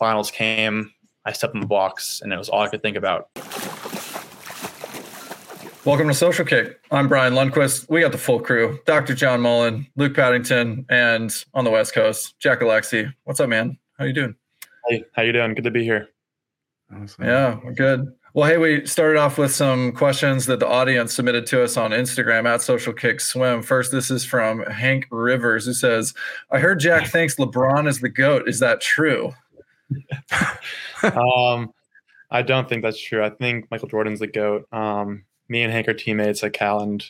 finals came, I stepped in the box, and it was all I could think about. Welcome to Social Kick. I'm Brian Lundquist. We got the full crew: Dr. John Mullen, Luke Paddington, and on the West Coast, Jack Alexy. What's up, man? How you doing? Hey, how you doing? Good to be here. Awesome. Yeah, we're good. Well, hey, we started off with some questions that the audience submitted to us on Instagram at Social Kick Swim. First, this is from Hank Rivers, who says, "I heard Jack thinks LeBron is the goat. Is that true?" um, I don't think that's true. I think Michael Jordan's the goat. Um, me and Hank are teammates at Cal, and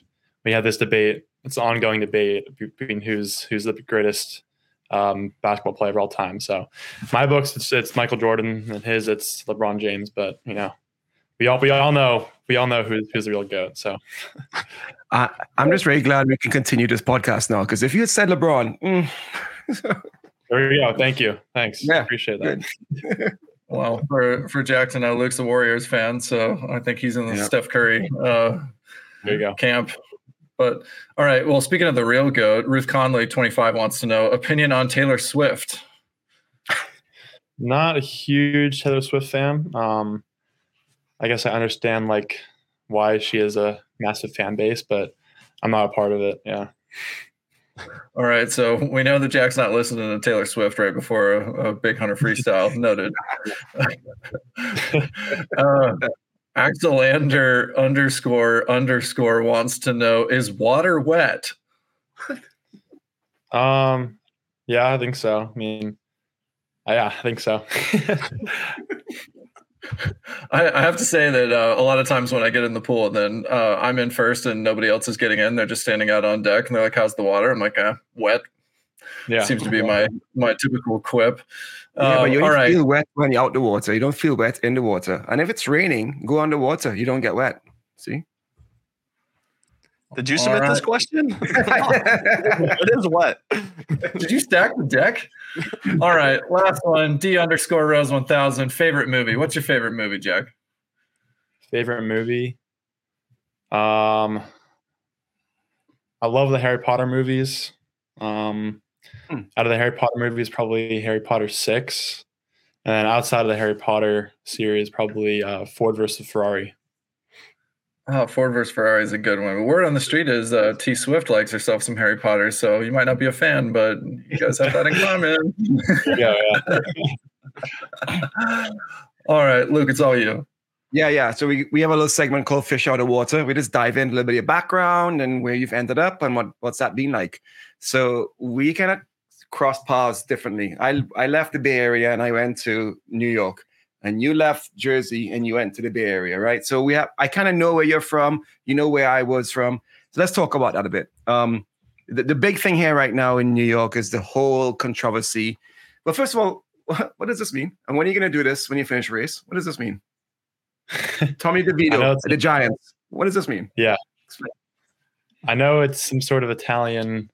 we have this debate. It's an ongoing debate between who's who's the greatest um, basketball player of all time. So, my books it's, it's Michael Jordan, and his it's LeBron James. But you know, we all we all know we all know who's who's the real goat. So, I, I'm just very glad we can continue this podcast now because if you had said LeBron. Mm. there we go. Thank you. Thanks. Yeah, appreciate that. Well, for for Jackson, now Luke's a Warriors fan, so I think he's in the yep. Steph Curry uh, there you go. camp. But all right, well, speaking of the real goat, Ruth Conley, twenty five, wants to know opinion on Taylor Swift. Not a huge Taylor Swift fan. Um, I guess I understand like why she has a massive fan base, but I'm not a part of it. Yeah. All right, so we know that Jack's not listening to Taylor Swift right before a, a Big Hunter freestyle. Noted. uh, Axelander underscore underscore wants to know: Is water wet? um, yeah, I think so. I mean, yeah, I think so. I, I, have to say that uh, a lot of times when I get in the pool, then uh, I'm in first and nobody else is getting in. They're just standing out on deck and they're like, "How's the water?" I'm like, uh, "Wet." Yeah, seems to be my my typical quip. Yeah, but you don't feel wet when you're out the water. You don't feel wet in the water. And if it's raining, go underwater. You don't get wet. See? Did you submit right. this question? it is what? Did you stack the deck? All right, last one. D underscore Rose one thousand. Favorite movie? What's your favorite movie, Jack? Favorite movie? Um, I love the Harry Potter movies. Um, hmm. out of the Harry Potter movies, probably Harry Potter six, and then outside of the Harry Potter series, probably uh, Ford versus Ferrari. Oh, Ford versus Ferrari is a good one. word on the street is uh, T Swift likes herself some Harry Potter, so you might not be a fan, but you guys have that in common. yeah, yeah. all right, Luke, it's all you. Yeah, yeah. So we, we have a little segment called Fish Out of Water. We just dive in a little bit of background and where you've ended up and what what's that been like. So we kind of cross paths differently. I I left the Bay Area and I went to New York and you left Jersey and you went to the Bay Area, right? So we have I kind of know where you're from, you know where I was from. So let's talk about that a bit. Um, the, the big thing here right now in New York is the whole controversy. But first of all, what, what does this mean? And when are you going to do this when you finish race? What does this mean? Tommy DeVito, the Giants. What does this mean? Yeah. I know it's some sort of Italian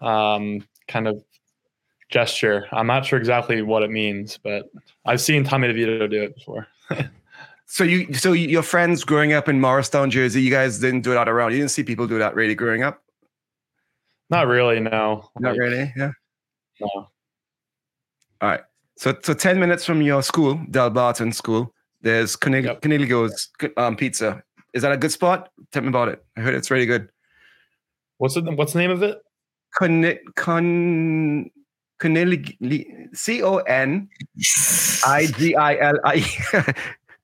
um, kind of gesture. I'm not sure exactly what it means, but I've seen Tommy DeVito do it before. so you, so your friends growing up in Morristown, Jersey, you guys didn't do that around. You didn't see people do that really growing up. Not really, no. Not like, really, yeah. No. All right. So, so ten minutes from your school, Delbarton School, there's Coniglio's yep. um, Pizza. Is that a good spot? Tell me about it. I heard it's really good. What's the What's the name of it? Con Con C O N I G I L I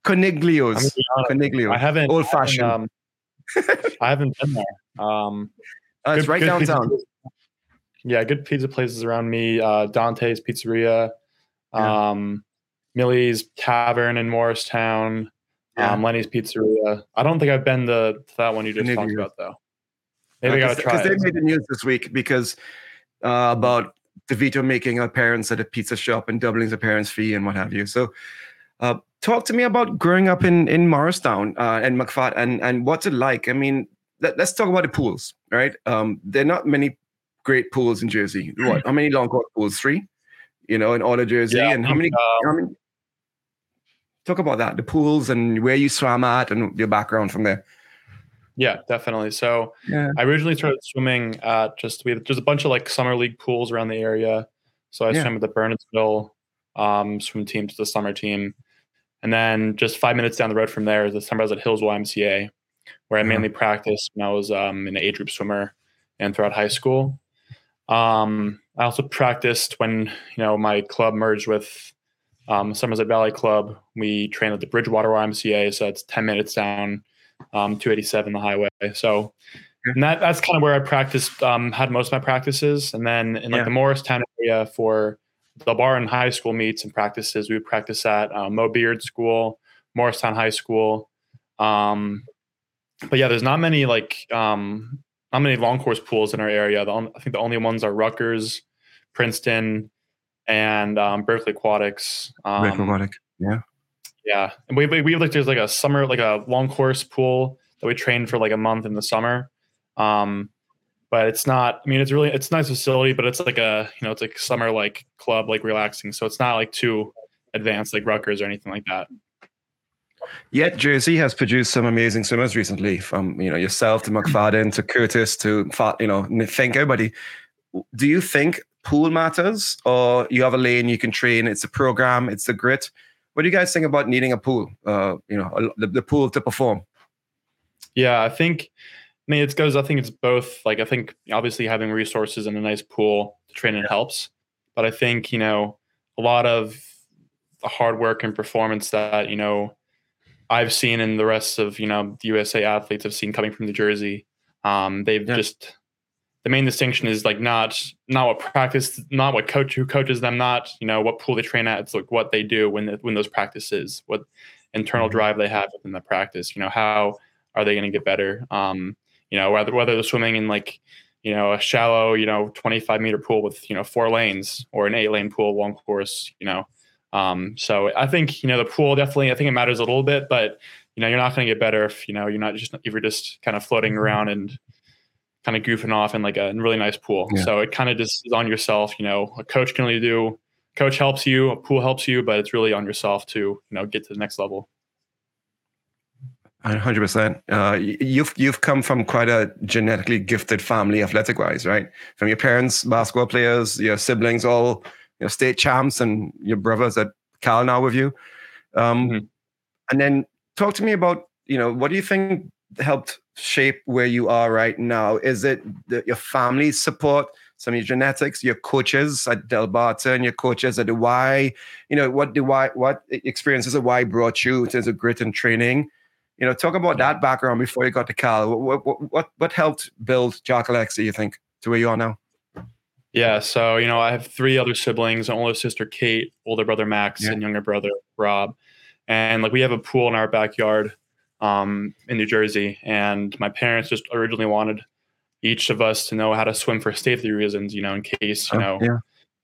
Coniglio's. Coniglio. I haven't old fashioned. Um, I haven't been there. Um, uh, it's good, right downtown. Pizza, yeah, good pizza places around me. Uh, Dante's Pizzeria, yeah. um, Millie's Tavern in Morristown, yeah. um, Lenny's Pizzeria. I don't think I've been to, to that one you just talked about though. Maybe I gotta try. Because they made the news this week because uh, about DeVito making appearance at a pizza shop and doubling the parents' fee and what have you. So, uh, talk to me about growing up in in Morristown uh, and McFat and and what's it like? I mean, let, us talk about the pools, right? Um, there are not many great pools in Jersey. What? How many long court pools? Three, you know, in all of Jersey. Yeah, and how many, um, how many? Talk about that, the pools and where you swam at and your background from there. Yeah, definitely. So yeah. I originally started swimming at just we just a bunch of like summer league pools around the area. So I yeah. swam at the Bernardsville um, swim team to the summer team. And then just five minutes down the road from there is the Somerset Hills YMCA, where I Mhm. mainly practiced when I was um, an age group swimmer and throughout high school. Um, I also practiced when you know my club merged with um, Somerset Valley Club. We trained at the Bridgewater YMCA, so it's ten minutes down, um, 287 the highway. So and that that's kind of where I practiced, um, had most of my practices, and then in like Yeah. the Morristown area for Delbarton high school meets and practices, we would practice at uh, Mo Beard School, Morristown High School. Um, but yeah, there's not many like um, not many long course pools in our area. The on, I think the only ones are Rutgers, Princeton, and um, Berkeley Aquatics. Um, Rick Robotic. Yeah, and we we, we like there's like a summer like a long course pool that we train for like a month in the summer. Um, but it's not. I mean, it's really it's a nice facility, but it's like a you know it's like summer like club like relaxing. So it's not like too advanced like Rutgers or anything like that. Yet Jersey has produced some amazing swimmers recently, from you know yourself to McFadden to Curtis to you know think everybody. Do you think pool matters, or you have a lane you can train? It's a program, it's the grit. What do you guys think about needing a pool? Uh, you know, a- the, the pool to perform. Yeah, I think. I mean, it goes. I think it's both. Like, I think obviously having resources and a nice pool to train in helps, but I think you know a lot of the hard work and performance that you know I've seen in the rest of you know the USA athletes have seen coming from New Jersey. Um, they've Yeah. just the main distinction is like not not what practice, not what coach who coaches them, not you know what pool they train at. It's like what they do when the, when those practices, what internal Mhm. drive they have within the practice. You know how are they going to get better? Um, you know whether whether they're swimming in like you know a shallow you know 25 meter pool with you know four lanes or an eight lane pool long course you know um, so I think you know the pool definitely. I think it matters a little bit, but you know you're not going to get better if you know you're not just if you're just kind of floating around and kind of goofing off in like a really nice pool. Yeah. So it kind of just is on yourself. You know, a coach can only do. Coach helps you, a pool helps you, but it's really on yourself to you know get to the next level. hundred percent. Uh, y- you've you've come from quite a genetically gifted family, athletic wise, right? From your parents, basketball players, your siblings, all you know, state champs, and your brothers at Cal now with you. Um, Mhm. And then talk to me about you know what do you think helped shape where you are right now? Is it the, your family support? Some of your genetics, your coaches at Delbarton, and your coaches at the Y, you know, what the Y, what experiences of Y brought you in terms of grit and training? You know, talk about that background before you got to Cal. What what what, what helped build Jack Alexy, you think, to where you are now? Yeah, so you know, I have three other siblings: an older sister Kate, older brother Max, Yeah. and younger brother Rob. And like we have a pool in our backyard um, in New Jersey, and my parents just originally wanted each of us to know how to swim for safety reasons, you know, in case you Oh, know yeah.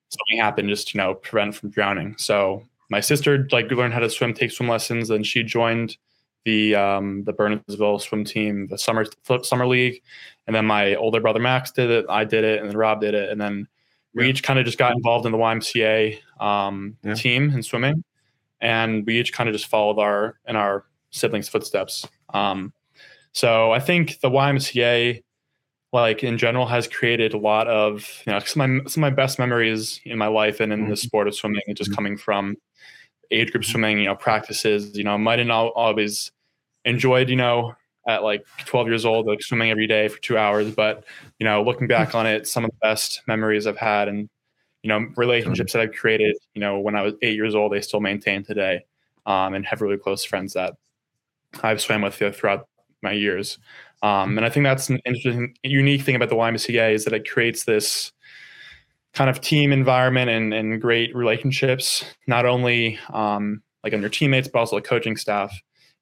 something happened, just you know, prevent from drowning. So my sister like learned how to swim, take swim lessons, and she joined the um, the Bernardsville swim team, the summer summer league, and then my older brother Max did it, I did it, and then Rob did it, and then we Yeah. each kind of just got involved in the YMCA um, Yeah. team in swimming, and we each kind of just followed our in our siblings' footsteps. Um, so I think the YMCA, like in general, has created a lot of you know some of my, some of my best memories in my life and in the Mhm. sport of swimming, and just Mhm. coming from age group swimming, you know, practices. You know, I might not always enjoyed, you know, at like 12 years old, like swimming every day for two hours. But, you know, looking back on it, some of the best memories I've had and, you know, relationships that I've created, you know, when I was eight years old, they still maintain today um, and have really close friends that I've swam with throughout my years. Um, and I think that's an interesting, unique thing about the YMCA is that it creates this kind of team environment and, and great relationships, not only um, like on your teammates, but also the coaching staff.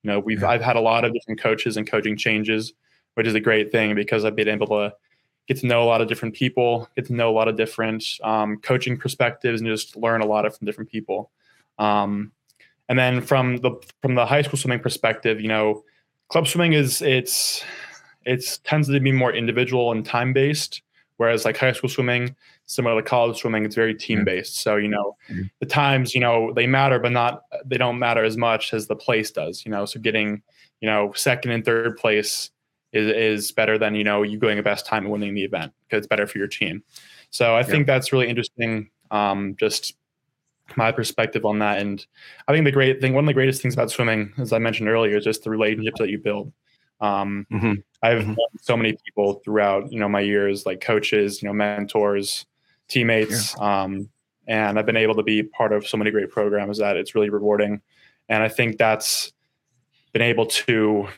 You know, we've Yeah. I've had a lot of different coaches and coaching changes, which is a great thing because I've been able to get to know a lot of different people, get to know a lot of different um, coaching perspectives, and just learn a lot of from different people. Um, and then from the from the high school swimming perspective, you know, club swimming is it's it's tends to be more individual and time based, whereas like high school swimming, similar to college swimming, it's very team based. So you know, Mhm. the times you know they matter, but not they don't matter as much as the place does. You know, so getting you know second and third place is is better than you know you going a best time and winning the event because it's better for your team. So I think that's really interesting. Um, just my perspective on that. And I think the great thing, one of the greatest things about swimming, as I mentioned earlier, is just the relationships that you build. Um, mm-hmm. I've mm-hmm. so many people throughout, you know, my years, like coaches, you know, mentors, teammates, yeah. um, and I've been able to be part of so many great programs that it's really rewarding. And I think that's been able to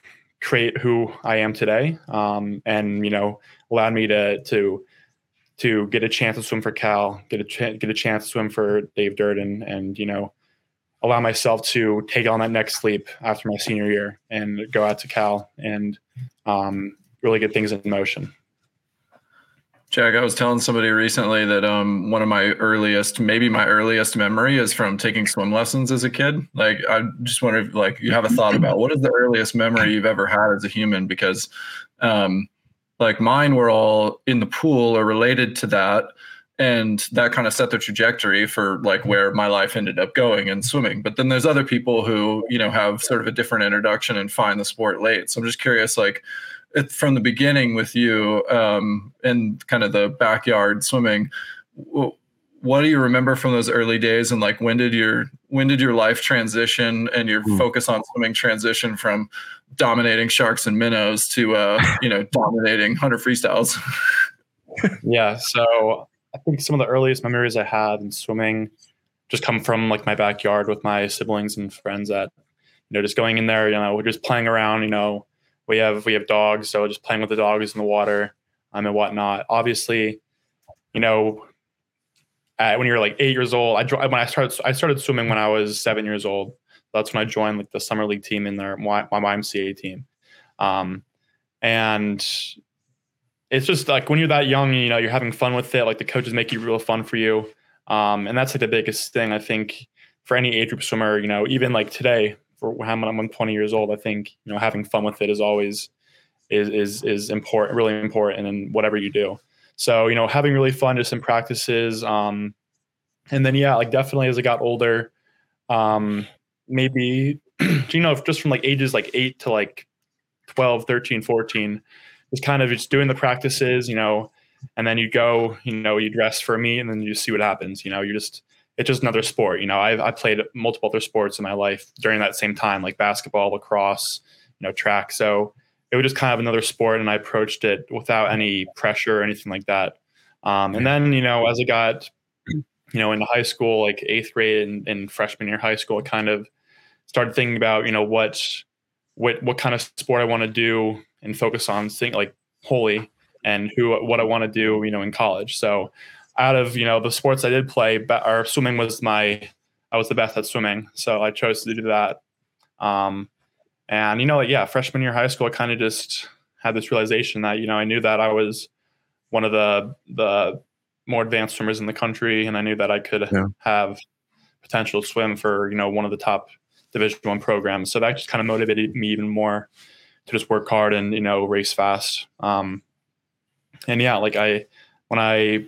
create who I am today, um, and you know, allowed me to to to get a chance to swim for Cal, get a ch- get a chance to swim for Dave Durden, and you know, allow myself to take on that next leap after my senior year and go out to Cal and um, really get things in motion. Jack, I was telling somebody recently that um, one of my earliest, maybe my earliest memory is from taking swim lessons as a kid. Like, I just wonder if, like, you have a thought about what is the earliest memory you've ever had as a human? Because, um, like, mine were all in the pool or related to that, and that kind of set the trajectory for like where my life ended up going and swimming. But then there's other people who, you know, have sort of a different introduction and find the sport late. So I'm just curious, like from the beginning with you um, and kind of the backyard swimming what do you remember from those early days and like when did your when did your life transition and your mm. focus on swimming transition from dominating sharks and minnows to uh you know dominating hunter freestyles yeah so i think some of the earliest memories i had in swimming just come from like my backyard with my siblings and friends that you know just going in there you know we're just playing around you know we have we have dogs, so just playing with the dogs in the water um, and whatnot. Obviously, you know, when you're like eight years old, I when I started I started swimming when I was seven years old. That's when I joined like the summer league team in their my, my YMCA team, um, and it's just like when you're that young, you know, you're having fun with it. Like the coaches make you real fun for you, um, and that's like the biggest thing I think for any age group swimmer. You know, even like today, for when I'm 20 years old, I think you know having fun with it is always is is is important, really important in whatever you do. So you know having really fun just in practices, um, and then yeah, like definitely as I got older, um, maybe you know just from like ages like eight to like 12, 13, 14, just kind of just doing the practices, you know, and then you go, you know, you dress for a meet and then you just see what happens. You know, you just it's just another sport. You know, I've I played multiple other sports in my life during that same time, like basketball, lacrosse, you know, track. So it was just kind of another sport, and I approached it without any pressure or anything like that. Um, and then, you know, as I got, you know, into high school, like eighth grade and, and freshman year high school, I kind of started thinking about, you know, what what what kind of sport I want to do and focus on, think like wholly, and who what I want to do, you know, in college. So out of you know the sports I did play, or swimming was my I was the best at swimming, so I chose to do that. Um, and you know, yeah, freshman year high school, I kind of just had this realization that you know I knew that I was one of the the more advanced swimmers in the country, and I knew that I could yeah. have potential to swim for you know one of the top Division One programs. So that just kind of motivated me even more to just work hard and you know race fast. Um, and yeah, like I when I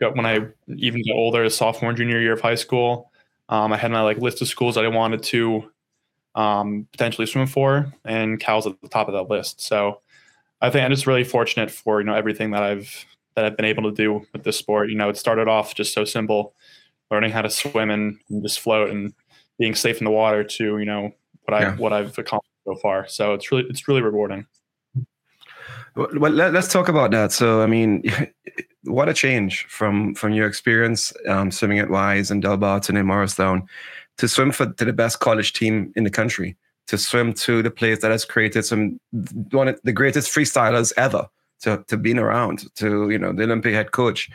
got when I even got older, sophomore, junior year of high school, um, I had my like list of schools that I wanted to um, potentially swim for, and Cal's at the top of that list. So I think I'm just really fortunate for you know everything that I've that I've been able to do with this sport. You know, it started off just so simple, learning how to swim and, and just float and being safe in the water to you know what I what I've accomplished so far. So it's really it's really rewarding. Well, let, us talk about that. So, I mean, what a change from from your experience um, swimming at Wise and Delbarton and in Morristown to swim for to the best college team in the country, to swim to the place that has created some one of the greatest freestylers ever to to being around, to you know the Olympic head coach.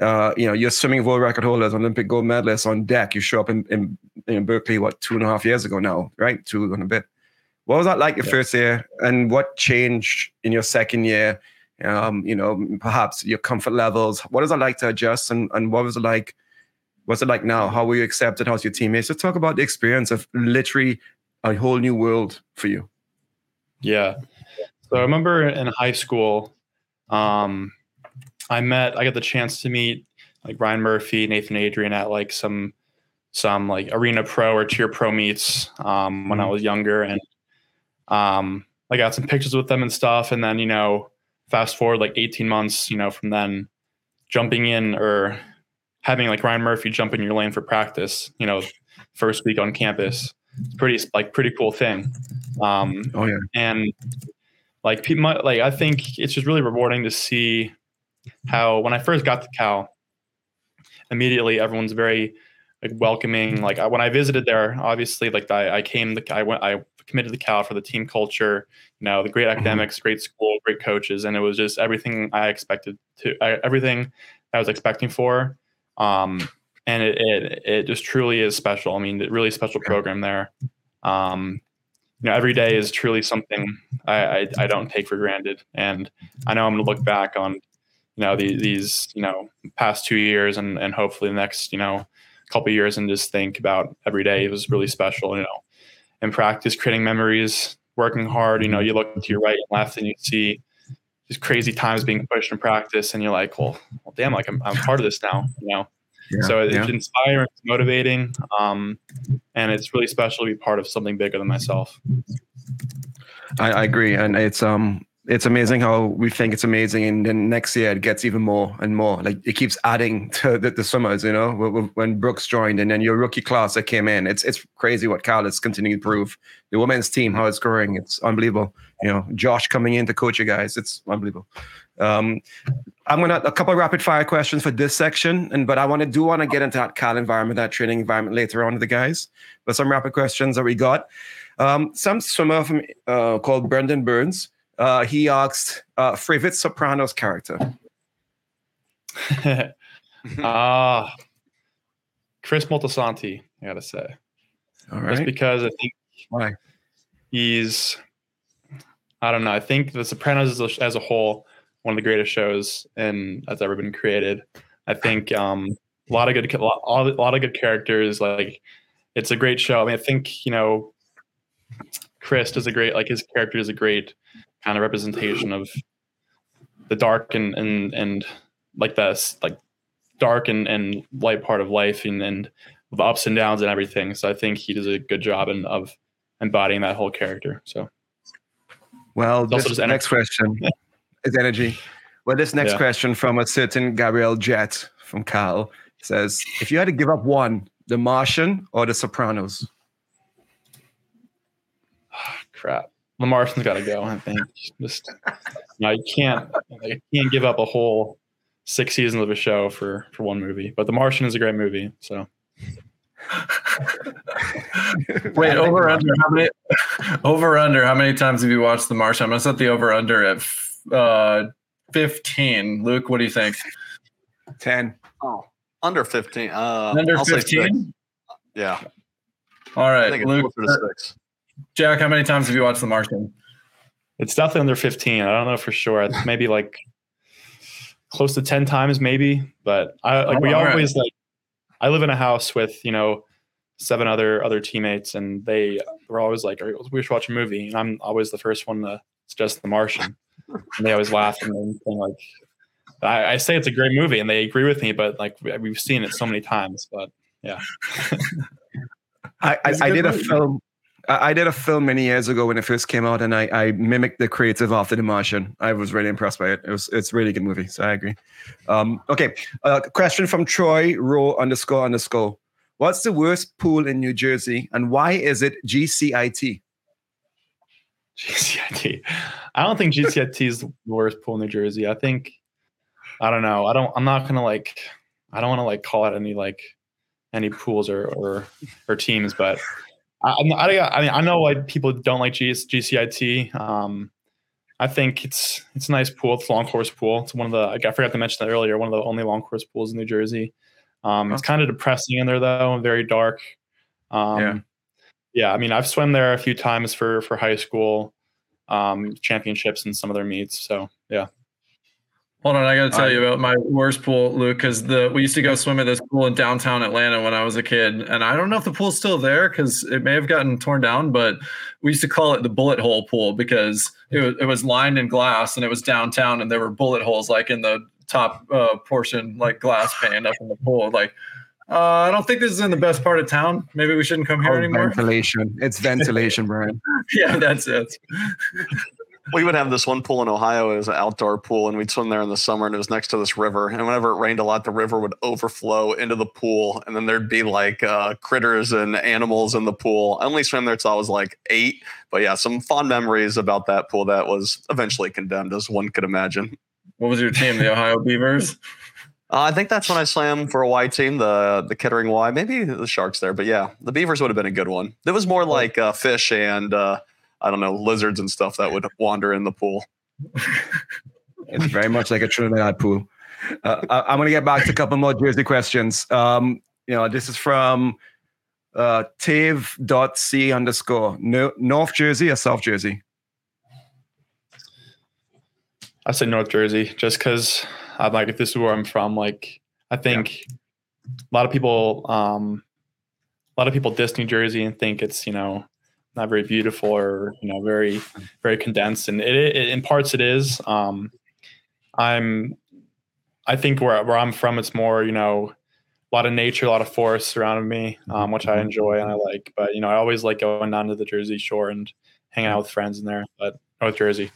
Uh, you know, you're swimming world record holders, Olympic gold medalists on deck. You show up in, in, in Berkeley, what, two and a half years ago now, right? Two and a bit. What was that like your yeah. first year, and what changed in your second year? Um, you know, perhaps your comfort levels. What is it like to adjust, and and what was it like? What's it like now? How were you accepted? How's your teammates? Let's talk about the experience of literally a whole new world for you. Yeah. So I remember in high school, um, I met. I got the chance to meet like Ryan Murphy, Nathan Adrian at like some some like arena pro or TYR pro meets um, when I mm-hmm. was younger, and um, I got some pictures with them and stuff. And then, you know, fast forward like 18 months, you know, from then jumping in or having like Ryan Murphy jump in your lane for practice, you know, first week on campus, it's pretty like pretty cool thing. Um, Oh yeah. and like people like I think it's just really rewarding to see how when I first got to Cal, immediately everyone's very like welcoming. Like I, when I visited there, obviously like I, I came the I went I committed to Cal for the team culture, you know, the great academics, great school, great coaches, and it was just everything I expected to I, everything I was expecting for. Um, and it, it it just truly is special. I mean, really special program there. Um, you know, every day is truly something I, I, I don't take for granted, and I know I'm going to look back on, you know, the, these you know past two years and and hopefully the next you know couple years and just think about every day it was really special. You know, in practice, creating memories, working hard. You know, you look to your right and left, and you see these crazy times being pushed in practice, and you're like, well, well damn, like I'm, I'm part of this now. You know. Yeah, so it's yeah. inspiring, it's motivating, um, and it's really special to be part of something bigger than myself. I, I agree, and it's um it's amazing how we think it's amazing, and then next year it gets even more and more. Like it keeps adding to the, the summers, you know. When- Brooks joined, and then your rookie class that came in, it's it's crazy what Cal is continuing to prove. The women's team, how it's growing, it's unbelievable. You know, Josh coming in to coach you guys, it's unbelievable. Um, I'm gonna a couple rapid fire questions for this section, and but I want to do want to get into that Cal environment, that training environment later on with the guys. But some rapid questions that we got. Um, some swimmer from uh, called Brendan Burns. Uh, he asked uh, favorite Sopranos character. Ah, Chris Moltisanti, I gotta say, All just because I think Why? he's, I don't know, I think The Sopranos as a, as a whole, one of the greatest shows and that's ever been created. I think um, a lot of good, a lot, a lot of good characters. Like, it's a great show. I mean, I think you know, Chris does a great, like his character is a great kind of representation of the dark and and and like this like dark and, and light part of life and, and the ups and downs and everything. So I think he does a good job in, of embodying that whole character. So Well, this energy. next question is energy. Well, this next Yeah. question from a certain Gabriel Jett from Cal says, if you had to give up one, The Martian or The Sopranos? crap. The Martian's got to go. I think just no, you can't. You can't give up a whole six seasons of a show for for one movie. But The Martian is a great movie. So Wait, over under how many? Over under how many times have you watched The Martian? I'm gonna set the over under at f- uh, 15. Luke, what do you think? 10. Oh, under 15. Uh, Under I'll say six. 15. Yeah, All I right, think it's Luke. six. Jack, how many times have you watched The Martian? it's definitely under 15. I don't know for sure. Maybe like close to 10 times, maybe. But I like Oh, we all right. always like. I live in a house with you know seven other other teammates, and they were always like, "We should watch a movie," and I'm always the first one to suggest The Martian, and they always laugh and everything like. I, I say it's a great movie, and they agree with me, but like we- we've seen it so many times. But yeah, I, I, It's a I good did a film. I did a film many years ago when it first came out, and I, I mimicked the creative after The Martian. I was really impressed by it. It was it's a really good movie, so I agree. Um, okay, uh, question from Troy Row underscore underscore. What's the worst pool in New Jersey, and why is it GCIT? GCIT. I don't think GCIT is the worst pool in New Jersey. I think I don't know. I don't. I'm not gonna like. I don't want to like call out any like any pools or or, or teams, but I, I, I mean I know why people don't like GCIT. Um, I think it's it's a nice pool. It's a long course pool. It's one of the I forgot to mention that earlier. One of the only long course pools in New Jersey. Um, it's kind of depressing in there though, and very dark. Um, Yeah. yeah. I mean, I've swum there a few times for for high school um, championships and some of their meets. So yeah, Hold on, I got to tell you about my worst pool, Luke, because the we used to go swim at this pool in downtown Atlanta when I was a kid, and I don't know if the pool's still there because it may have gotten torn down, but we used to call it the bullet hole pool because it was, it was lined in glass and it was downtown, and there were bullet holes like in the top uh, portion, like glass pane up in the pool. Like, uh, I don't think this is in the best part of town. Maybe we shouldn't come here Oh, anymore. ventilation. It's ventilation, Brian. yeah, that's it. we would have this one pool in Ohio. It was an outdoor pool, and we'd swim there in the summer, and it was next to this river. And whenever it rained a lot, the river would overflow into the pool, and then there'd be like uh, critters and animals in the pool. I only swam there till I was like eight, but yeah, some fond memories about that pool that was eventually condemned, as one could imagine. What was your team? The Ohio Beavers. Uh, I think that's when I swam for a Y team, the the Kettering Y, maybe the Sharks there, but yeah, the Beavers would have been a good one. It was more like uh, fish and uh, I don't know lizards and stuff that would wander in the pool. it's very much like a Trinidad pool. Uh, I, am going to get back to a couple more Jersey questions. Um, you know, this is from uh, Tave.c underscore no, North Jersey or South Jersey. I say North Jersey, just because I'm like, if this is where I'm from, like, I think yeah. a lot of people, um, a lot of people diss New Jersey and think it's, you know, not very beautiful or, you know, very, very condensed. And it, it in parts it is. Um, I'm, I think where, where I'm from, it's more, you know, a lot of nature, a lot of forest surrounding me, um, which I enjoy and I like. But you know, I always like going down to the Jersey Shore and hanging out with friends in there. But North Jersey.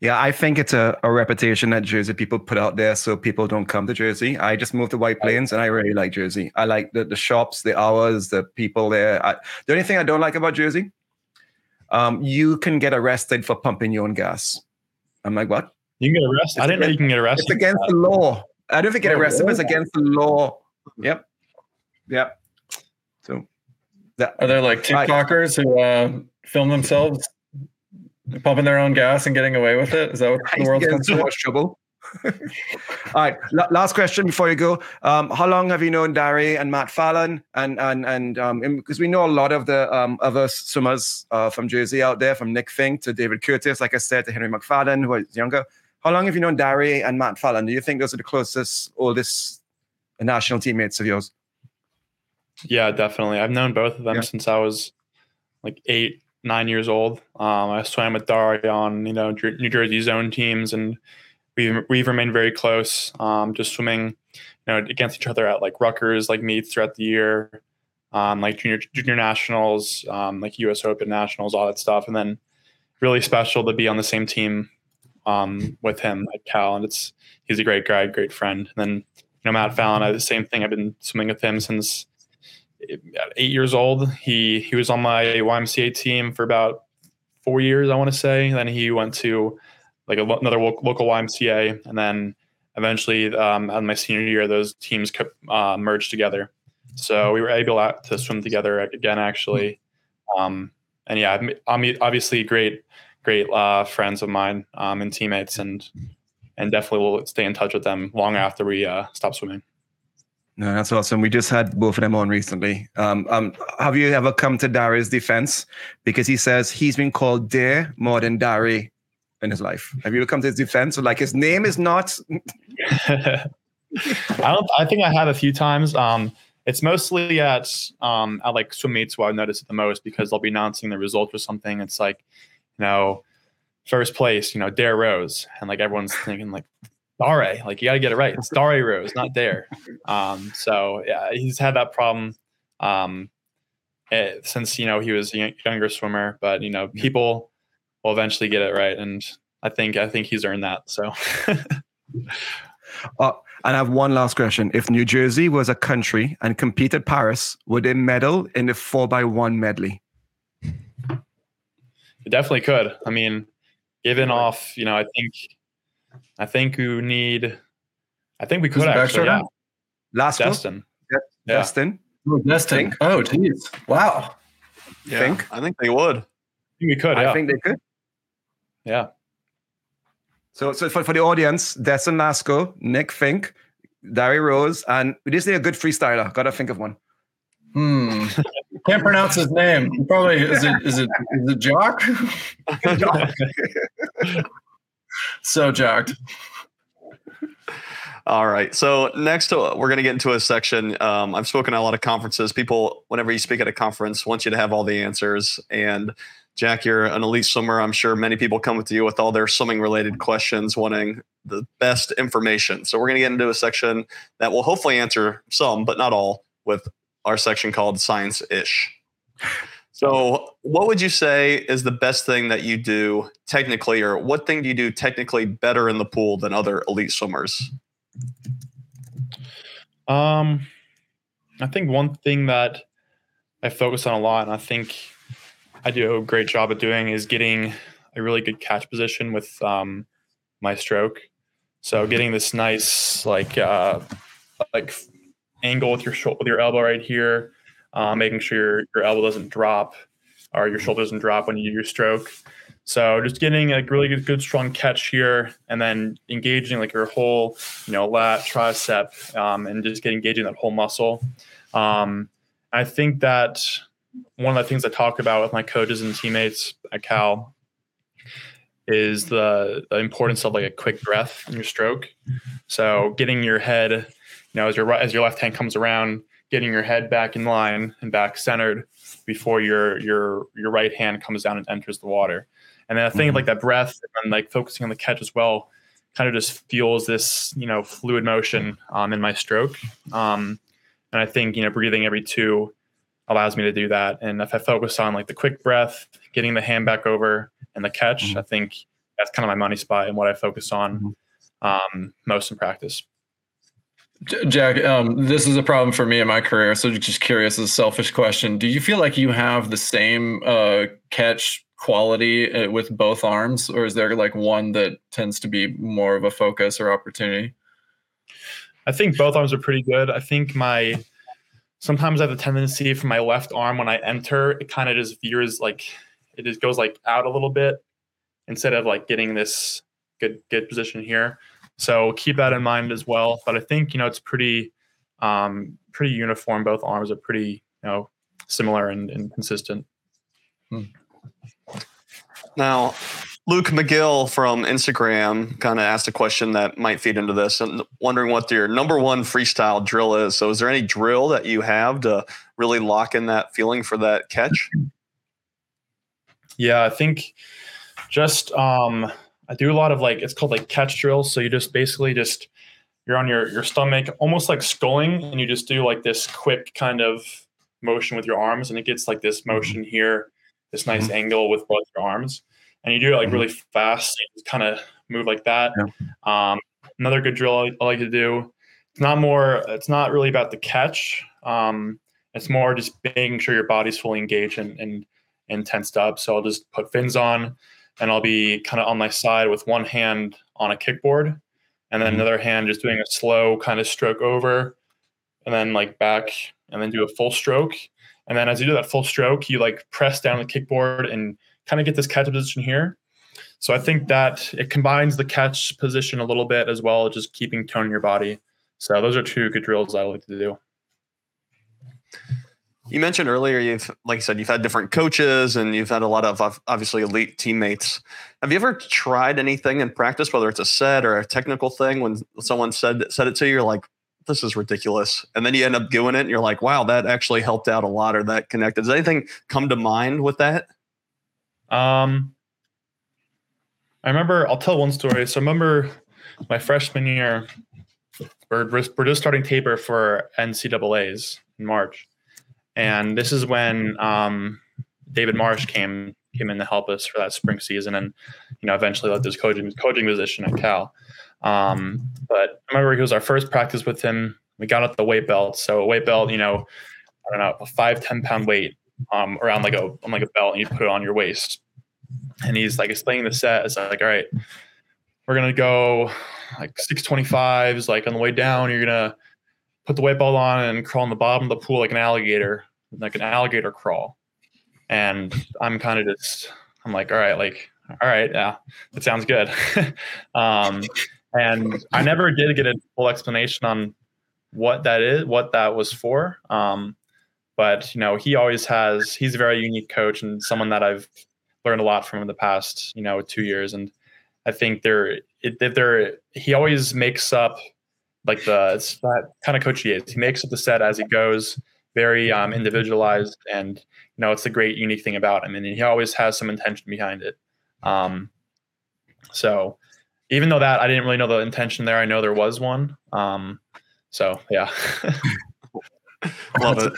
Yeah, I think it's a, a reputation that Jersey people put out there so people don't come to Jersey. I just moved to White Plains and I really like Jersey. I like the, the shops, the hours, the people there. I, the only thing I don't like about Jersey, um, you can get arrested for pumping your own gas. I'm like, what? You can get arrested. It's I didn't against, know you can get arrested. It's against the law. I don't think get oh, arrested, but it's against the law. Yep. Yep. So that, are there like TikTokers I, who uh, film themselves pumping their own gas and getting away with it? Is that what the world's in so much trouble? All right. L- last question before you go. Um, how long have you known Dari and Matt Fallon? And and and um, because we know a lot of the um, other swimmers uh, from Jersey out there, from Nick Fink to David Curtis, like I said, to Henry McFadden, who is younger. How long have you known Dari and Matt Fallon? Do you think those are the closest, oldest national teammates of yours? Yeah, definitely. I've known both of them yeah. since I was like eight, nine years old. Um, I swam with Dari on you know New Jersey zone teams, and we've we've remained very close. Um, just swimming, you know, against each other at like Rutgers, like meets throughout the year, um, like junior junior nationals, um, like U.S. Open nationals, all that stuff, and then really special to be on the same team um, with him at Cal, and it's he's a great guy, great friend. And then you know Matt Fallon, I the same thing. I've been swimming with him since eight years old. He he was on my YMCA team for about four years, I want to say. Then he went to like a, another local YMCA, and then eventually, um, in my senior year, those teams uh, merged together. So we were able to swim together again, actually. Um, and yeah, I'm obviously great, great uh, friends of mine um, and teammates, and and definitely will stay in touch with them long after we uh, stop swimming. No, that's awesome. We just had both of them on recently. Um, um, have you ever come to Dari's defense? Because he says he's been called Dare more than Dari in his life. Have you ever come to his defense? Like his name is not. I don't. I think I have a few times. Um, it's mostly at um at like swim meets where I notice it the most because they'll be announcing the results or something. It's like, you know, first place, you know, Dare Rose, and like everyone's thinking like Dare. Like you got to get it right. It's Dare Rose, not Dare. Um, so yeah, he's had that problem um, it, eh, since you know he was a younger swimmer. But you know, people will eventually get it right, and I think I think he's earned that. So. uh, and I have one last question. If New Jersey was a country and competed Paris, would they medal in the four by one medley? It definitely could. I mean, given off, you know, I think I think we need. I think we could actually. Yeah. Last Destin. Yeah. Destin. Oh, Destin. Oh, geez. Wow. Yeah, think? I think they would. I think we could. I think they could. Yeah. So, so for, for the audience, Destin Lasco, Nick Fink, Dari Rose, and we just need a good freestyler. Gotta think of one. Hmm. Can't pronounce his name. Probably is it is it is it Jock? Jock. so jacked. All right. So next, uh, we're going to get into a section. Um, I've spoken at a lot of conferences. People, whenever you speak at a conference, want you to have all the answers. And Jack, you're an elite swimmer. I'm sure many people come to you with all their swimming related questions, wanting the best information. So we're going to get into a section that will hopefully answer some, but not all, with our section called Science Ish. So, what would you say is the best thing that you do technically, or what thing do you do technically better in the pool than other elite swimmers? Um, I think one thing that I focus on a lot, and I think I do a great job at doing, is getting a really good catch position with um, my stroke. So getting this nice like uh, like angle with your with your elbow right here, uh, making sure your, elbow doesn't drop or your shoulder doesn't drop when you do your stroke. So just getting a really good, good strong catch here, and then engaging like your whole, you know, lat, tricep, um, and just getting engaging that whole muscle. Um, I think that one of the things I talk about with my coaches and teammates at Cal is the, the importance of like a quick breath in your stroke. So getting your head, you know, as your as your left hand comes around, getting your head back in line and back centered before your your your right hand comes down and enters the water. And then I think mm-hmm. like that breath and like focusing on the catch as well kind of just fuels this, you know, fluid motion um, in my stroke. Um, and I think, you know, breathing every two allows me to do that. And if I focus on like the quick breath, getting the hand back over and the catch, mm-hmm. I think that's kind of my money spot and what I focus on mm-hmm. um, most in practice. Jack, um, this is a problem for me in my career. So just curious, a selfish question, do you feel like you have the same uh, catch quality uh, with both arms, or is there like one that tends to be more of a focus or opportunity? I think both arms are pretty good. I think my sometimes I have a tendency for my left arm when I enter, it kind of just veers like it just goes like out a little bit instead of like getting this good good position here. So keep that in mind as well. But I think you know it's pretty um, pretty uniform. Both arms are pretty you know similar and, and consistent. Hmm. Now, Luke McGill from Instagram kind of asked a question that might feed into this and wondering what your number one freestyle drill is. So, is there any drill that you have to really lock in that feeling for that catch? Yeah, I think just um, I do a lot of like it's called like catch drills. So you just basically just you're on your your stomach, almost like sculling, and you just do like this quick kind of motion with your arms, and it gets like this motion here this nice mm-hmm. angle with both your arms, and you do it like mm-hmm. really fast. You kind of move like that. Yeah. Um, another good drill I, I, like to do. It's not more. It's not really about the catch. Um, it's more just making sure your body's fully engaged and, and and tensed up. So I'll just put fins on, and I'll be kind of on my side with one hand on a kickboard, and then mm-hmm. another hand just doing a slow kind of stroke over, and then like back, and then do a full stroke, and then as you do that full stroke, you like press down the kickboard and kind of get this catch position here. So I think that it combines the catch position a little bit as well, just keeping tone in your body. So those are two good drills I like to do. You mentioned earlier you've, like you said, you've had different coaches and you've had a lot of obviously elite teammates. Have you ever tried anything in practice, whether it's a set or a technical thing, when someone said said it to you, you're like, this is ridiculous. And then you end up doing it and you're like, wow, that actually helped out a lot or that connected. Does anything come to mind with that? Um, I remember, I'll tell one story. So I remember my freshman year, we're, we're just starting taper for NCAAs in March. And this is when um, David Marsh came came in to help us for that spring season and, you know, eventually led this coaching, coaching position at Cal. Um, but I remember it was our first practice with him. We got out the weight belt. So a weight belt, you know, I don't know, a five, 10 pound weight um, around like a on like a belt and you put it on your waist. And he's like explaining the set. It's like, all right, we're gonna go like 625s, like on the way down, you're gonna put the white belt on and crawl in the bottom of the pool like an alligator, like an alligator crawl. And I'm kind of just I'm like, all right, like, all right, yeah, that sounds good. um, and I never did get a full explanation on what that is, what that was for. Um, but you know, he always has. He's a very unique coach and someone that I've learned a lot from in the past, you know, two years. And I think there, it, there, he always makes up like the it's that kind of coach he is. He makes up the set as he goes, very um, individualized, and you know, it's a great unique thing about him. And he always has some intention behind it. Um, so even though that I didn't really know the intention there, I know there was one. Um, so yeah, love it.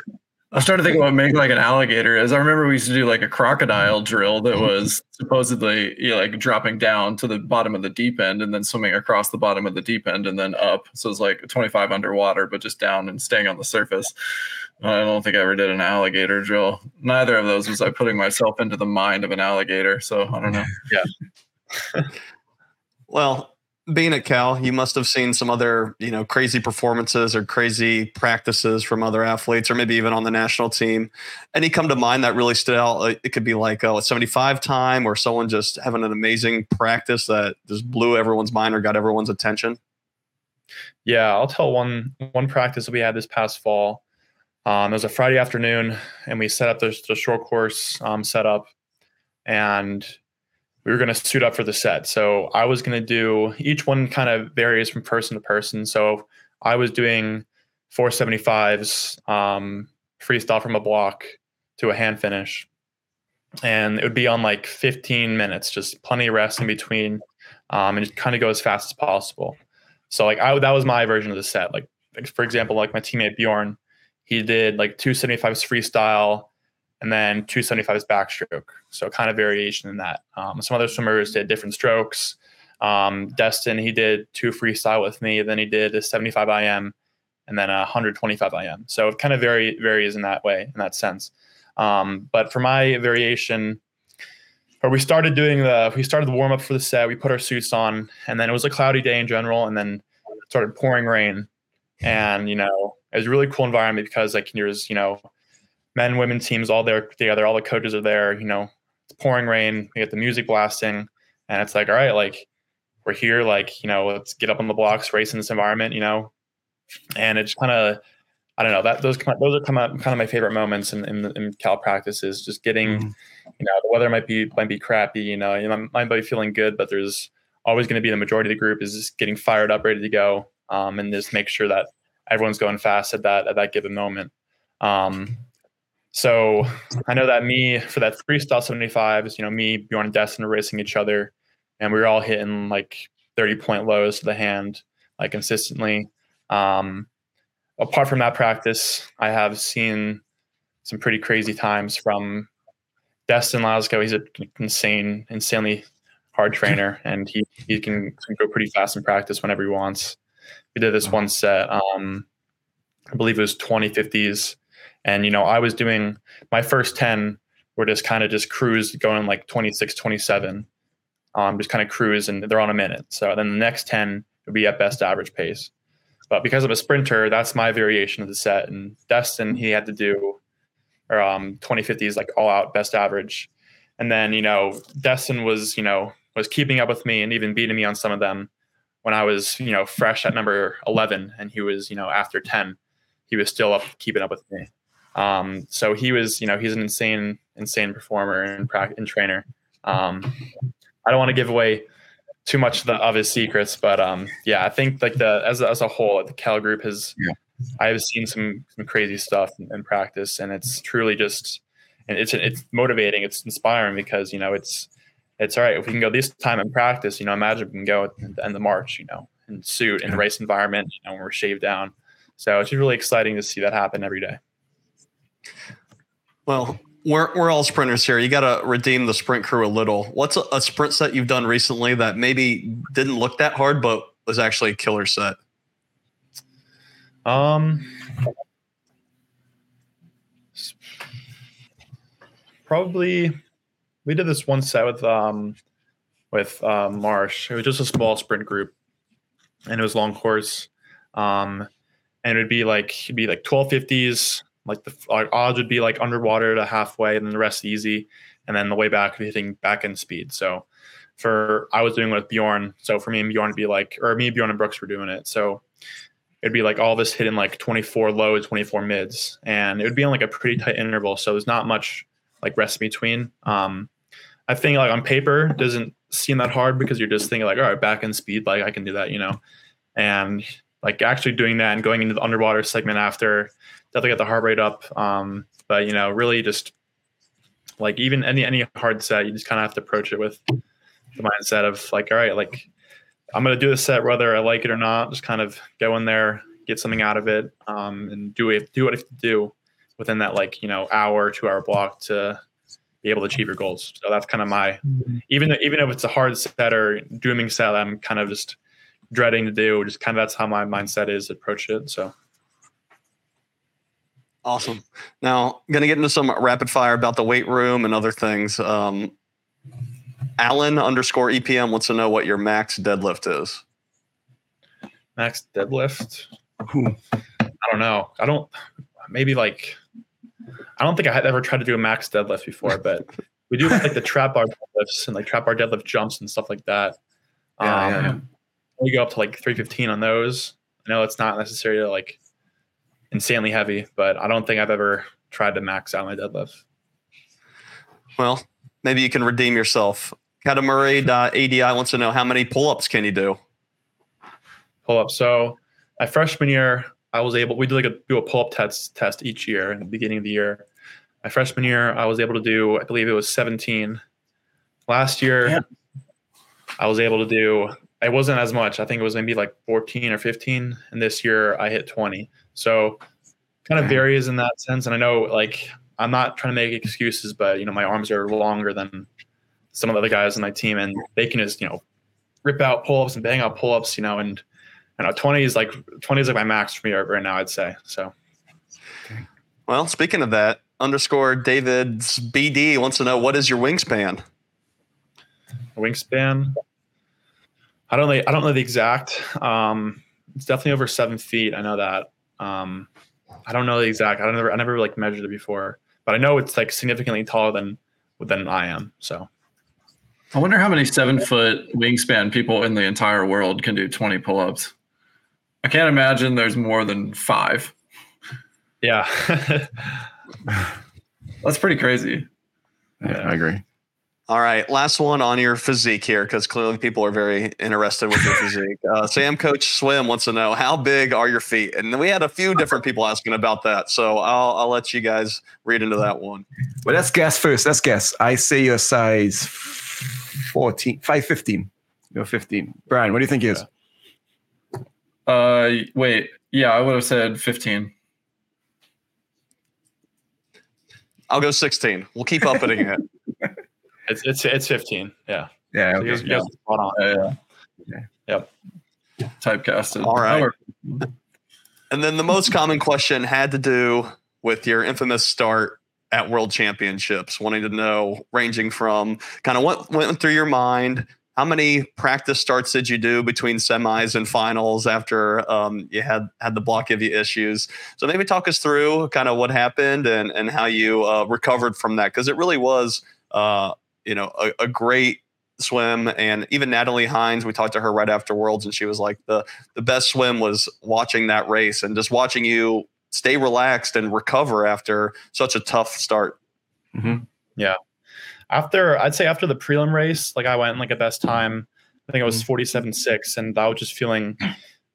I was trying to think of what make like an alligator is. I remember we used to do like a crocodile drill that mm-hmm. was supposedly you know, like dropping down to the bottom of the deep end and then swimming across the bottom of the deep end and then up. So it's like 25 underwater, but just down and staying on the surface. I don't think I ever did an alligator drill. Neither of those was I putting myself into the mind of an alligator. So I don't know. Yeah. well, being at Cal, you must have seen some other, you know, crazy performances or crazy practices from other athletes, or maybe even on the national team. Any come to mind that really stood out? It could be like oh, a 75 time, or someone just having an amazing practice that just blew everyone's mind or got everyone's attention. Yeah, I'll tell one one practice that we had this past fall. Um, it was a Friday afternoon, and we set up the, the short course um, setup, and we were going to suit up for the set. So I was going to do each one kind of varies from person to person. So I was doing 475s um, freestyle from a block to a hand finish. And it would be on like 15 minutes, just plenty of rest in between, um, and just kind of go as fast as possible. So like I that was my version of the set. Like, like for example, like my teammate Bjorn, he did like 275s freestyle, and then 275 is backstroke. So kind of variation in that. Um, some other swimmers did different strokes. Um, Destin, he did two freestyle with me. Then he did a 75 IM and then a 125 IM. So it kind of vary, varies in that way, in that sense. Um, but for my variation, or we started doing the, we started the warm up for the set. We put our suits on, and then it was a cloudy day in general, and then started pouring rain. And you know, it was a really cool environment because like there's you know men, women teams all there together. All the coaches are there. You know, it's pouring rain. We get the music blasting, and it's like, all right, like we're here. Like you know, let's get up on the blocks, race in this environment. You know, and it's kind of I don't know that those those are kind of kind of my favorite moments in in, in Cal practices. Just getting, mm-hmm. you know, the weather might be might be crappy. You know, you know, might be feeling good, but there's always going to be the majority of the group is just getting fired up, ready to go, um, and just make sure that everyone's going fast at that at that given moment. Um, so I know that me for that freestyle 75 is, you know, me, Bjorn and Destin are racing each other and we were all hitting like 30 point lows to the hand, like consistently. Um, apart from that practice, I have seen some pretty crazy times from Destin Lasco. He's an insane, insanely hard trainer and he, he can, can go pretty fast in practice whenever he wants. We did this one set. Um, I believe it was 2050s and, you know, I was doing my first 10 were just kind of just cruise going like 26, 27, um, just kind of cruise and they're on a minute. So then the next 10 would be at best average pace. But because of a sprinter, that's my variation of the set. And Destin, he had to do or um 2050s like all out best average. And then, you know, Destin was, you know, was keeping up with me and even beating me on some of them when I was, you know, fresh at number 11 and he was, you know, after 10, he was still up keeping up with me. Um, so he was, you know, he's an insane, insane performer and, and trainer. Um, I don't want to give away too much of, the, of his secrets, but um, yeah, I think like the as as a whole, the Cal group has. Yeah. I have seen some some crazy stuff in, in, practice, and it's truly just, and it's it's motivating, it's inspiring because you know it's it's all right if we can go this time in practice. You know, imagine we can go at the end of March. You know, in suit in race environment. You know, when we're shaved down. So it's really exciting to see that happen every day. Well, we're, we're all sprinters here. You got to redeem the sprint crew a little. What's a, a, sprint set you've done recently that maybe didn't look that hard, but was actually a killer set? Um, probably we did this one set with um with um, Marsh. It was just a small sprint group, and it was long course. Um, and it would be like it'd be like twelve fifties, like the our odds would be like underwater to halfway, and then the rest easy, and then the way back hitting back end speed. So for I was doing with Bjorn. So for me and Bjorn to be like, or me, Bjorn and Brooks were doing it. So it'd be like all this hitting like 24 low, 24 mids, and it would be on like a pretty tight interval. So there's not much like rest between. Um, I think like on paper doesn't seem that hard because you're just thinking like, all right, back end speed, like I can do that, you know, and like actually doing that and going into the underwater segment after definitely got the heart rate up. Um, but you know, really just like even any any hard set, you just kind of have to approach it with the mindset of like, all right, like I'm gonna do the set whether I like it or not. Just kind of go in there, get something out of it, um, and do it do what I have to do within that like you know hour two hour block to be able to achieve your goals. So that's kind of my even though, even if it's a hard set or dooming set, I'm kind of just dreading to do. Just kind of that's how my mindset is approach it. So. Awesome. Now, going to get into some rapid fire about the weight room and other things. Um, Alan underscore EPM wants to know what your max deadlift is. Max deadlift? I don't know. I don't, maybe like, I don't think I had ever tried to do a max deadlift before, but we do like the trap bar deadlifts and like trap bar deadlift jumps and stuff like that. Yeah, um, yeah, yeah. We go up to like 315 on those. I know it's not necessarily like insanely heavy, but I don't think I've ever tried to max out my deadlift. Well, maybe you can redeem yourself. Katamari.adi uh, wants to know how many pull ups can you do? pull up. So my freshman year, I was able. We did like a do a pull up test test each year in the beginning of the year. My freshman year, I was able to do. I believe it was 17. Last year, Yeah. I was able to do. It wasn't as much. I think it was maybe like 14 or 15. And this year, I hit 20. So kind of varies in that sense. And I know like I'm not trying to make excuses, but you know my arms are longer than some of the other guys on my team, and they can just you know rip out pull ups and bang out pull ups, you know, and I know 20 is like 20 is like my max for me right now, I'd say. So Well, speaking of that, underscore David's BD wants to know what is your wingspan? wingspan. I don't know. I don't know the exact. Um, it's definitely over seven feet. I know that. Um, I don't know the exact. I never. I never like measured it before, but I know it's like significantly taller than than I am. So I wonder how many seven foot wingspan people in the entire world can do 20 pull ups. I can't imagine there's more than five. yeah, That's pretty crazy. Yeah, I agree. All right, last one on your physique here, because clearly people are very interested with your physique. Uh, Sam Coach Swim wants to know how big are your feet, and we had a few different people asking about that. So I'll I'll let you guys read into that one. Well, let's guess first. Let's guess. I say your size 14, 5'15. You're 15. Brian, what do you think he is? Uh, wait. Yeah, I would have said 15. I'll go 16. We'll keep upping it. it's it's it's 15. Yeah, Yeah. So okay. you guys- you guys on. Uh, Yeah. Yep. Typecasted. All right. However, And then the most common question had to do with your infamous start at World Championships, wanting to know, ranging from kind of what went through your mind. How many practice starts did you do between semis and finals after um, you had had the block give you issues? So maybe talk us through kind of what happened and and how you uh, recovered from that because it really was uh, you know a, a great swim and even Natalie Hinds we talked to her right after Worlds and she was like the the best swim was watching that race and just watching you stay relaxed and recover after such a tough start. Mhm. After I'd say after the prelim race, like I went like a best time. I think it was 47.6, and I was just feeling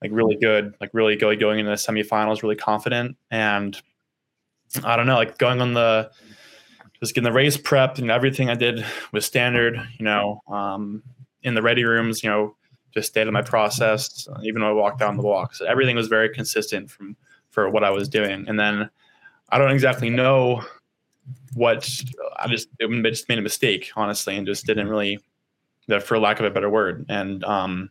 like really good, like really good going into the semifinals, really confident. And I don't know, like going on the just getting the race prepped and everything I did was standard, you know, um, in the ready rooms, you know, just stayed in my process, even when I walked down the walk. So everything was very consistent from for what I was doing. And then I don't exactly know what I just it just made a mistake, honestly, and just didn't really, for lack of a better word, and um,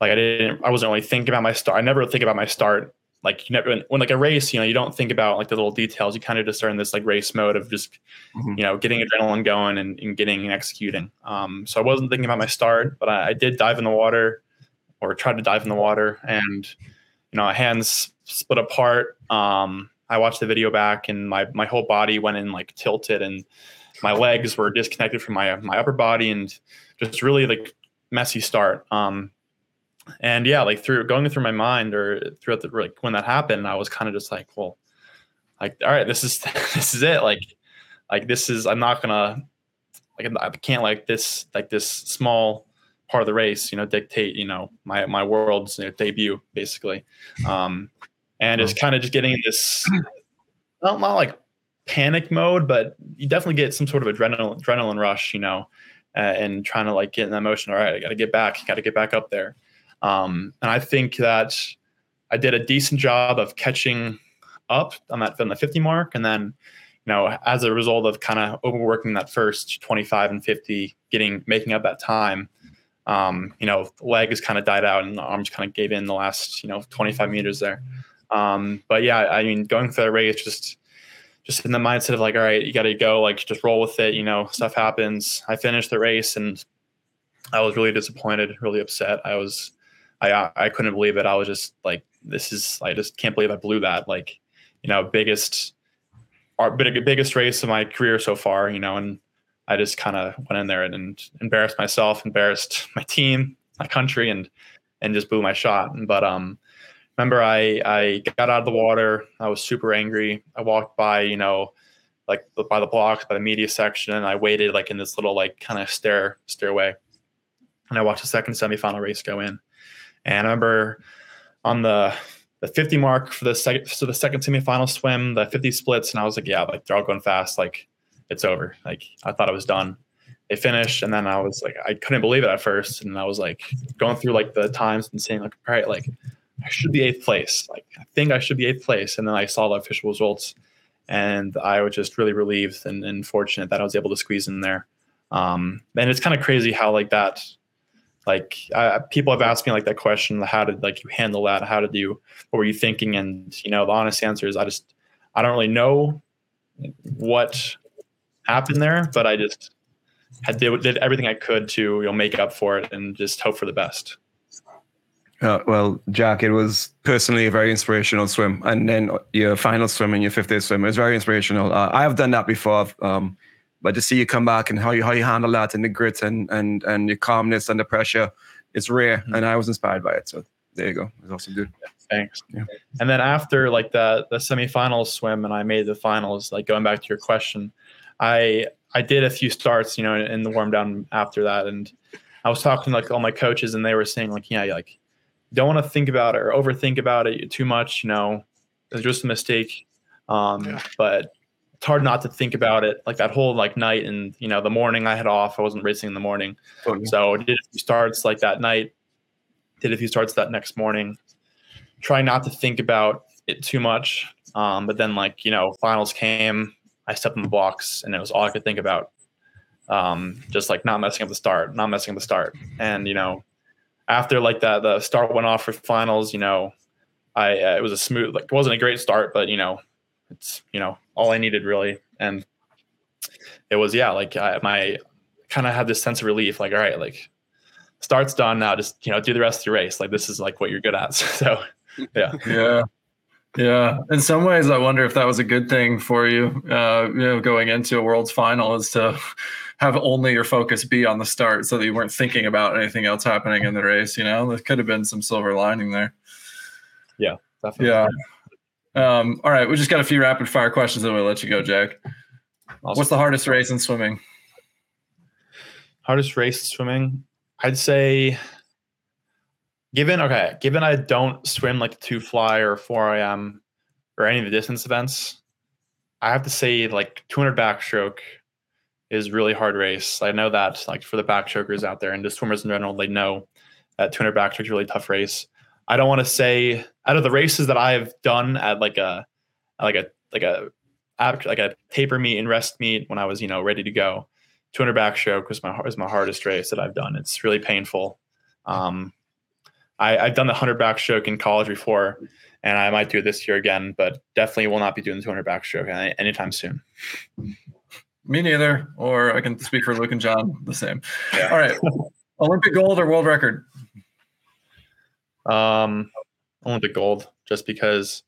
like I didn't, I wasn't really thinking about my start. I never think about my start. Like you never, when, when like a race, you know, you don't think about like the little details. You kind of just are in this like race mode of just, Mhm. you know, getting adrenaline going and, and getting and executing. Um, so I wasn't thinking about my start, but I, I did dive in the water, or tried to dive in the water, and you know, my hands split apart. Um, I watched the video back and my my whole body went in like tilted and my legs were disconnected from my my upper body and just really like messy start. Um, and yeah, like through going through my mind or throughout the like when that happened, I was kind of just like, well, like all right, this is this is it. Like like this is I'm not gonna like I can't like this like this small part of the race, you know, dictate you know my my world's you know, debut basically. Um, and it's kind of just getting in this not, not like panic mode, but you definitely get some sort of adrenaline adrenaline rush, you know, uh, and trying to like get in that motion. All right, I got to get back, got to get back up there. Um, and I think that I did a decent job of catching up on that on the 50 mark, and then you know as a result of kind of overworking that first 25 and 50, getting making up that time. Um, you know, legs kind of died out and the arms kind of gave in the last, you know, 25 meters there. Um, but yeah, I mean, going through that race, just just in the mindset of like, all right, you got to go, like, just roll with it. You know, stuff happens. I finished the race and I was really disappointed, really upset. I was, I, I couldn't believe it. I was just like, this is, I just can't believe I blew that. Like, you know, biggest, our biggest race of my career so far, you know, and I just kind of went in there and, and embarrassed myself, embarrassed my team, my country, and, and just blew my shot. But, um, remember I I got out of the water. I was super angry. I walked by, you know, like by the blocks, by the media section, and I waited like in this little like kind of stair stairway. And I watched the second semifinal race go in. And I remember on the the 50 mark for the second so the second semifinal swim, the 50 splits, and I was like, yeah, like they're all going fast, like it's over. Like I thought it was done. They finished, and then I was like, I couldn't believe it at first, and I was like going through like the times and saying like, all right, like I should be eighth place. Like I think I should be eighth place. And then I saw the official results, and I was just really relieved and, and fortunate that I was able to squeeze in there. Um, and it's kind of crazy how like that, like uh, people have asked me like that question, how did like you handle that? How did you? What were you thinking? And you know, the honest answer is I just I don't really know what happened there, but I just had did, did everything I could to you know make up for it and just hope for the best. Uh, well, Jack, it was personally a very inspirational swim, and then your final swim and your fifth day swim was very inspirational. Uh, I have done that before, um, but to see you come back and how you how you handle that and the grit and and and your calmness under pressure, it's rare, mm-hmm. and I was inspired by it. So there you go, It's awesome, also good. Thanks. Yeah. And then after like the the semifinals swim, and I made the finals. Like going back to your question, I I did a few starts, you know, in, in the warm down after that, and I was talking to, like all my coaches, and they were saying like, yeah, like don't want to think about it or overthink about it too much. You know, it's just a mistake. Um, yeah. But it's hard not to think about it. Like that whole like night and you know the morning I had off. I wasn't racing in the morning, oh, yeah. so did a few starts like that night. Did a few starts that next morning. Try not to think about it too much. Um, but then like you know finals came. I stepped in the blocks and it was all I could think about. Um, just like not messing up the start, not messing up the start, and you know after like that the start went off for finals, you know, I uh, it was a smooth like it wasn't a great start, but you know, it's you know all I needed really, and it was yeah like I, my kind of had this sense of relief like all right like start's done now just you know do the rest of the race like this is like what you're good at so yeah yeah yeah in some ways i wonder if that was a good thing for you uh you know going into a world's final is to have only your focus be on the start so that you weren't thinking about anything else happening in the race. You know, there could have been some silver lining there. Yeah, definitely. Yeah. Um, all right, we just got a few rapid fire questions, and we'll let you go, Jack. Awesome. What's the hardest race in swimming? Hardest race in swimming, I'd say. Given okay, given I don't swim like two fly or four IM or any of the distance events, I have to say like 200 backstroke is really hard race. I know that like for the backstrokers out there and just swimmers in general, they know that 200 backstroke is really tough race. I don't want to say out of the races that I've done at like a like a like a like a taper meet and rest meet when I was you know ready to go. 200 backstroke was my was my hardest race that I've done. It's really painful. Um, I, I've done the 100 backstroke in college before, and I might do it this year again, but definitely will not be doing the 200 backstroke anytime soon. Me neither. Or I can speak for Luke and John the same. Yeah. All right. Olympic gold or world record? Um, Olympic gold, just because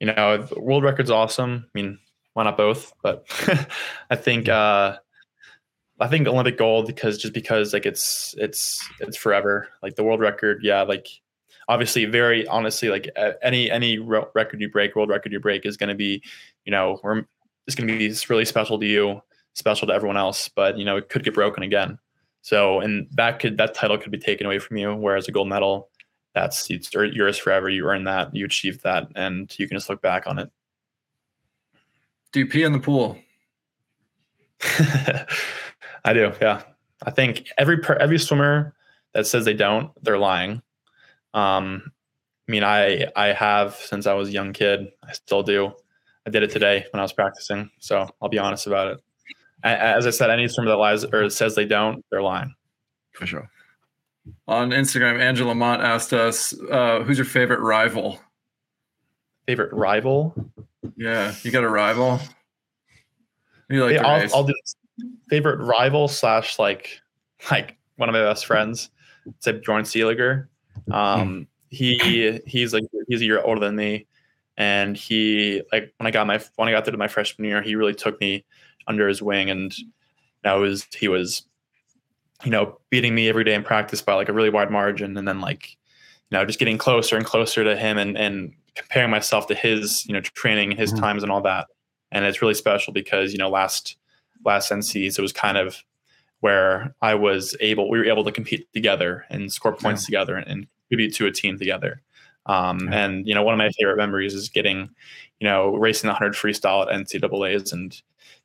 you know world record's awesome. I mean, why not both? But I think uh, I think Olympic gold because just because like it's it's it's forever. Like the world record, yeah. Like obviously, very honestly, like any any record you break, world record you break is going to be, you know, it's going to be really special to you, special to everyone else, but you know, it could get broken again. So, and that could, that title could be taken away from you. Whereas a gold medal, that's it's yours forever. You earn that, you achieved that, and you can just look back on it. Do you pee in the pool? I do. Yeah. I think every, every swimmer that says they don't, they're lying. Um, I mean, I I have since I was a young kid. I still do. I did it today when I was practicing. So I'll be honest about it. As I said, any swimmer that lies or says they don't, they're lying. For sure. On Instagram, Angela Mont asked us, uh, "Who's your favorite rival?" Favorite rival? Yeah, you got a rival. You like yeah, I'll, I'll, do favorite rival slash like like one of my best friends. It's like Bjorn Seeliger. Um, he he's like he's a year older than me, and he like when I got my when I got there to my freshman year, he really took me under his wing, and that was he was you know beating me every day in practice by like a really wide margin, and then like you know just getting closer and closer to him, and and comparing myself to his you know training his mm-hmm. times and all that, and it's really special because you know last last NCs it was kind of where I was able we were able to compete together and score points yeah. together and, and contribute to a team together. Um, yeah. And you know, one of my favorite memories is getting, you know, racing the 100 freestyle at NCAA's, and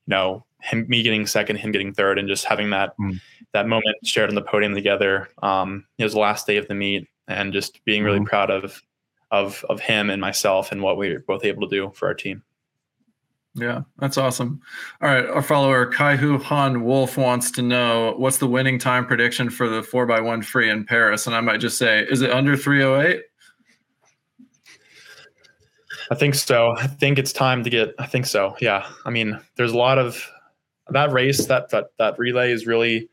you know, him me getting second, him getting third, and just having that mm. that moment shared on the podium together. Um, it was the last day of the meet, and just being really mm. proud of of of him and myself and what we were both able to do for our team. Yeah, that's awesome. All right, our follower Kaihu Han Wolf wants to know what's the winning time prediction for the four x one free in Paris, and I might just say, is it under three oh eight? I think so. I think it's time to get. I think so. Yeah. I mean, there's a lot of that race. That that that relay is really,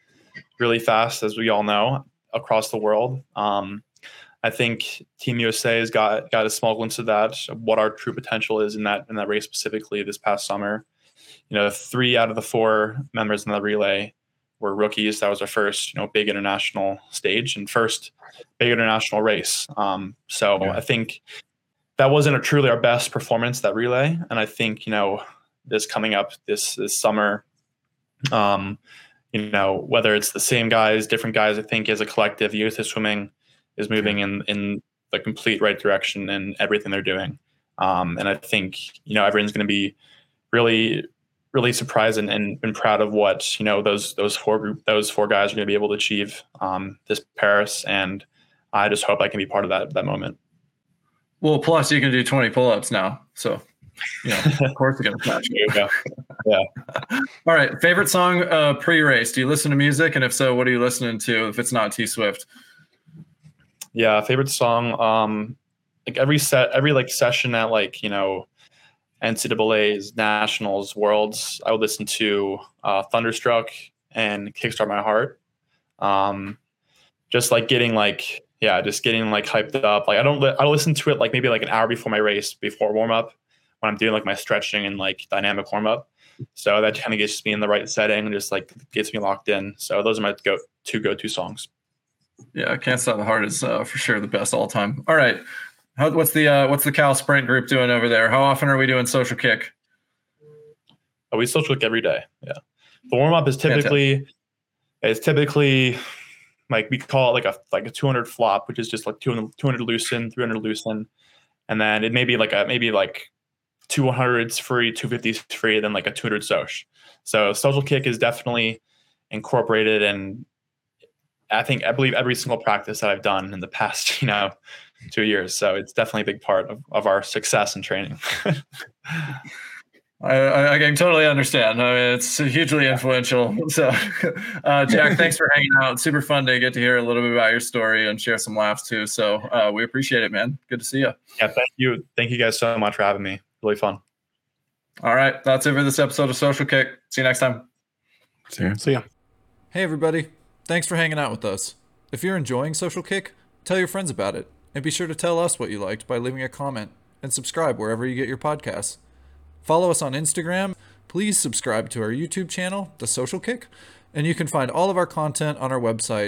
really fast, as we all know, across the world. Um, I think Team USA has got got a small glimpse of that, what our true potential is in that in that race specifically this past summer. You know, three out of the four members in the relay were rookies. That was our first, you know, big international stage and first big international race. Um, so yeah. I think that wasn't a truly our best performance that relay, and I think you know this coming up this this summer. Um, you know, whether it's the same guys, different guys, I think as a collective, USA Swimming is moving in in the complete right direction in everything they're doing. Um, and I think you know everyone's going to be really really surprised and, and, and, proud of what you know those those four group those four guys are going to be able to achieve um, this Paris. And I just hope I can be part of that that moment. Well, plus you can do 20 pull-ups now, so you know, of course you're gonna catch you. Yeah. All right. Favorite song uh, pre-race? Do you listen to music, and if so, what are you listening to? If it's not T Swift. Yeah, favorite song. Um, like every set, every like session at like you know, NCAA's, nationals, worlds, I would listen to uh, Thunderstruck and Kickstart My Heart. Um, just like getting like yeah, just getting like hyped up. Like I don't, I listen to it like maybe like an hour before my race, before warm up, when I'm doing like my stretching and like dynamic warm up. So that kind of gets me in the right setting and just like gets me locked in. So those are my go two go to songs. Yeah, Can't Stop the Heart is uh, for sure the best all time. All right, How, what's the uh, what's the Cal Sprint group doing over there? How often are we doing social kick? Oh, we social kick every day. Yeah, the warm up is typically it's typically like we call it like a like a 200 flop, which is just like 200, 200 loosen, 300 loosen, and then it may be like a maybe like 200s free, 250s free, then like a 200 soch. So social kick is definitely incorporated and I think I believe every single practice that I've done in the past, you know, two years. So it's definitely a big part of, of our success and training. I, I, can totally understand. I mean, it's hugely influential. So, uh, Jack, thanks for hanging out. Super fun to get to hear a little bit about your story and share some laughs too. So, uh, we appreciate it, man. Good to see you. Yeah, thank you. Thank you guys so much for having me. Really fun. All right, that's it for this episode of Social Kick. See you next time. See ya. See ya. Hey, everybody. Thanks for hanging out with us. If you're enjoying Social Kick, tell your friends about it, and be sure to tell us what you liked by leaving a comment and subscribe wherever you get your podcasts. Follow us on Instagram. Please subscribe to our YouTube channel, The Social Kick, and you can find all of our content on our website,